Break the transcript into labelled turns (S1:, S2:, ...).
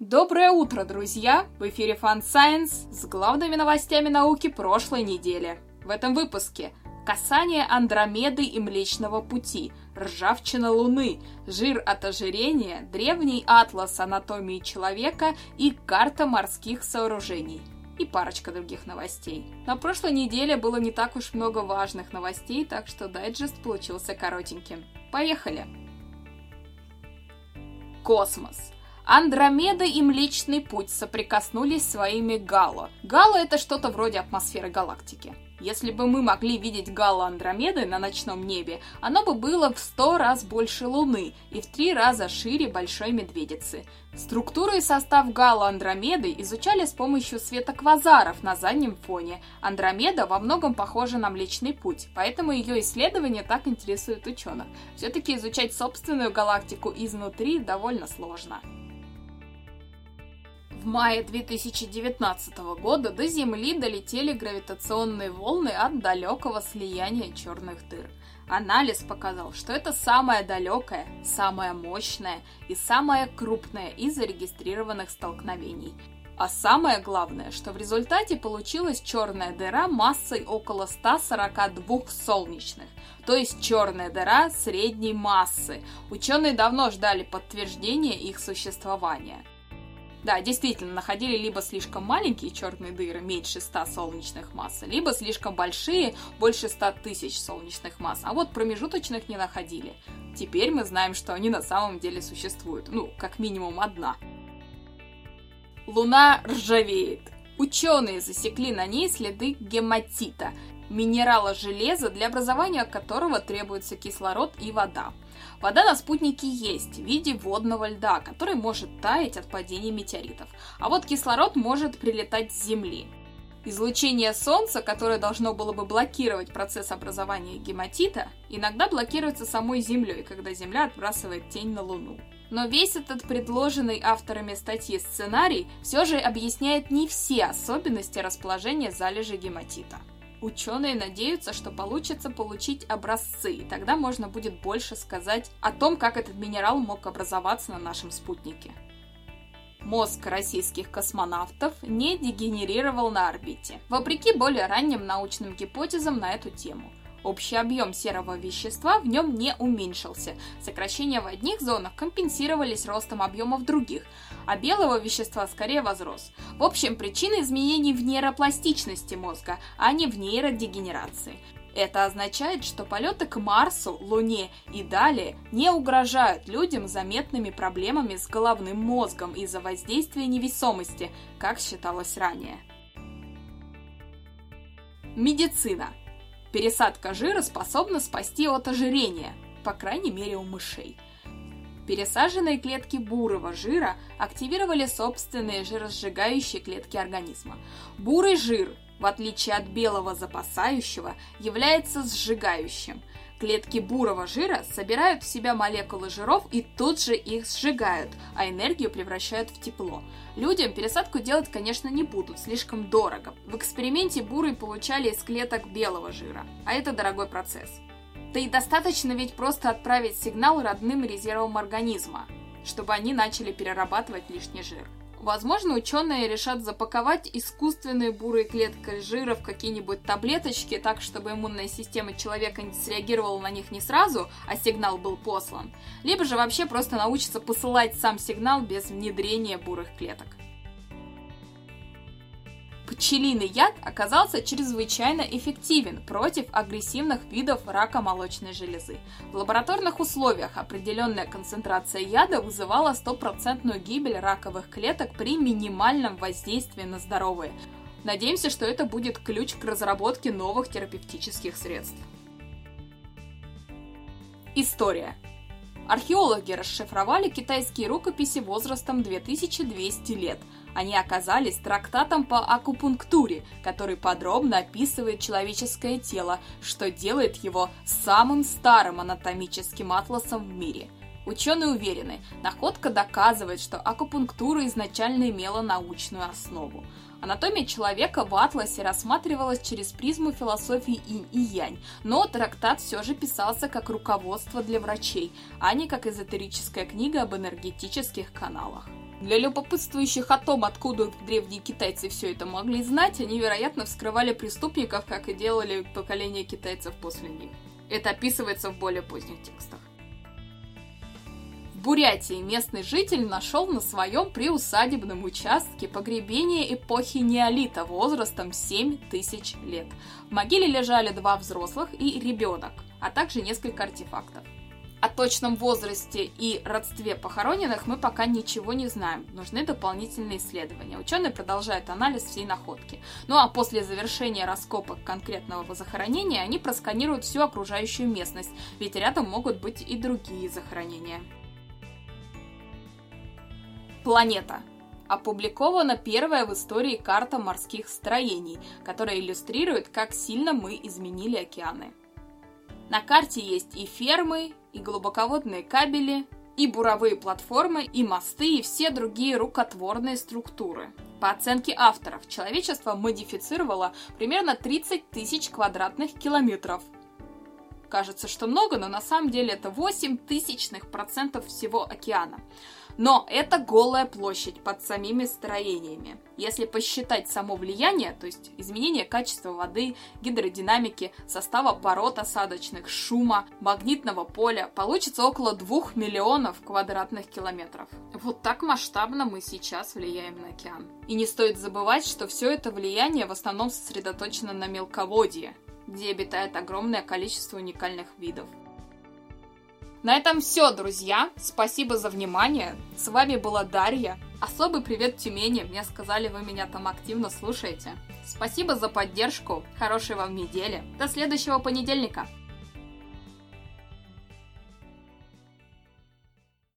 S1: Доброе утро, друзья! В эфире Fun Science с главными новостями науки прошлой недели. В этом выпуске касание Андромеды и Млечного Пути, ржавчина Луны, жир от ожирения, древний атлас анатомии человека и карта морских сооружений. И парочка других новостей. На прошлой неделе было не так уж много важных новостей, так что дайджест получился коротеньким. Поехали! Космос. Андромеда и Млечный Путь соприкоснулись своими гало. Гало это что-то вроде атмосферы галактики. Если бы мы могли видеть гало Андромеды на ночном небе, оно бы было в сто раз больше Луны и в три раза шире Большой Медведицы. Структуру и состав гало Андромеды изучали с помощью света квазаров на заднем фоне. Андромеда во многом похожа на Млечный Путь, поэтому ее исследования так интересуют ученых. Все-таки изучать собственную галактику изнутри довольно сложно. В мае 2019 года до Земли долетели гравитационные волны от далекого слияния черных дыр. Анализ показал, что это самое далекое, самое мощное и самое крупное из зарегистрированных столкновений. А самое главное, что в результате получилась черная дыра массой около 142 солнечных, то есть черная дыра средней массы. Ученые давно ждали подтверждения их существования. Да, действительно, находили либо слишком маленькие черные дыры, меньше 100 солнечных масс, либо слишком большие, больше 100 тысяч солнечных масс, а вот промежуточных не находили. Теперь мы знаем, что они на самом деле существуют, ну, как минимум одна. Луна ржавеет. Ученые засекли на ней следы гематита, минерала железа, для образования которого требуется кислород и вода. Вода на спутнике есть в виде водного льда, который может таять от падения метеоритов. А вот кислород может прилетать с Земли. Излучение Солнца, которое должно было бы блокировать процесс образования гематита, иногда блокируется самой Землей, когда Земля отбрасывает тень на Луну. Но весь этот предложенный авторами статьи сценарий все же объясняет не все особенности расположения залежи гематита. Ученые надеются, что получится получить образцы, и тогда можно будет больше сказать о том, как этот минерал мог образоваться на нашем спутнике. Мозг российских космонавтов не дегенерировал на орбите, вопреки более ранним научным гипотезам на эту тему – Общий объем серого вещества в нем не уменьшился. Сокращения в одних зонах компенсировались ростом объема в других, а белого вещества скорее возрос. В общем, причина изменений в нейропластичности мозга, а не в нейродегенерации. Это означает, что полеты к Марсу, Луне и далее не угрожают людям заметными проблемами с головным мозгом из-за воздействия невесомости, как считалось ранее. Медицина. Пересадка жира способна спасти от ожирения, по крайней мере у мышей. Пересаженные клетки бурого жира активировали собственные жиросжигающие клетки организма. Бурый жир, в отличие от белого запасающего, является сжигающим. Клетки бурого жира собирают в себя молекулы жиров и тут же их сжигают, а энергию превращают в тепло. Людям пересадку делать, конечно, не будут, слишком дорого. В эксперименте бурый получали из клеток белого жира, а это дорогой процесс. Да и достаточно ведь просто отправить сигнал родным резервам организма, чтобы они начали перерабатывать лишний жир. Возможно, ученые решат запаковать искусственные бурые клетки жира в какие-нибудь таблеточки, так, чтобы иммунная система человека не среагировала на них не сразу, а сигнал был послан. Либо же вообще просто научиться посылать сам сигнал без внедрения бурых клеток. Пчелиный яд оказался чрезвычайно эффективен против агрессивных видов рака молочной железы. В лабораторных условиях определенная концентрация яда вызывала стопроцентную гибель раковых клеток при минимальном воздействии на здоровые. Надеемся, что это будет ключ к разработке новых терапевтических средств. История. Археологи расшифровали китайские рукописи возрастом 2200 лет. Они оказались трактатом по акупунктуре, который подробно описывает человеческое тело, что делает его самым старым анатомическим атласом в мире – Ученые уверены, находка доказывает, что акупунктура изначально имела научную основу. Анатомия человека в атласе рассматривалась через призму философии инь и янь, но трактат все же писался как руководство для врачей, а не как эзотерическая книга об энергетических каналах. Для любопытствующих о том, откуда древние китайцы все это могли знать, они, вероятно, вскрывали преступников, как и делали поколение китайцев после них. Это описывается в более поздних текстах. Бурятии местный житель нашел на своем приусадебном участке погребение эпохи неолита возрастом 7 тысяч лет. В могиле лежали два взрослых и ребенок, а также несколько артефактов. О точном возрасте и родстве похороненных мы пока ничего не знаем. Нужны дополнительные исследования. Ученые продолжают анализ всей находки. Ну а после завершения раскопок конкретного захоронения они просканируют всю окружающую местность, ведь рядом могут быть и другие захоронения. Планета. Опубликована первая в истории карта морских строений, которая иллюстрирует, как сильно мы изменили океаны. На карте есть и фермы, и глубоководные кабели, и буровые платформы, и мосты, и все другие рукотворные структуры. По оценке авторов, человечество модифицировало примерно 30 тысяч квадратных километров. Кажется, что много, но на самом деле это 8 тысячных процентов всего океана. Но это голая площадь под самими строениями. Если посчитать само влияние, то есть изменение качества воды, гидродинамики, состава пород осадочных, шума, магнитного поля, получится около 2 миллионов квадратных километров. Вот так масштабно мы сейчас влияем на океан. И не стоит забывать, что все это влияние в основном сосредоточено на мелководье, где обитает огромное количество уникальных видов. На этом все, друзья. Спасибо за внимание. С вами была Дарья. Особый привет Тюмени. Мне сказали, вы меня там активно слушаете. Спасибо за поддержку. Хорошей вам недели. До следующего понедельника.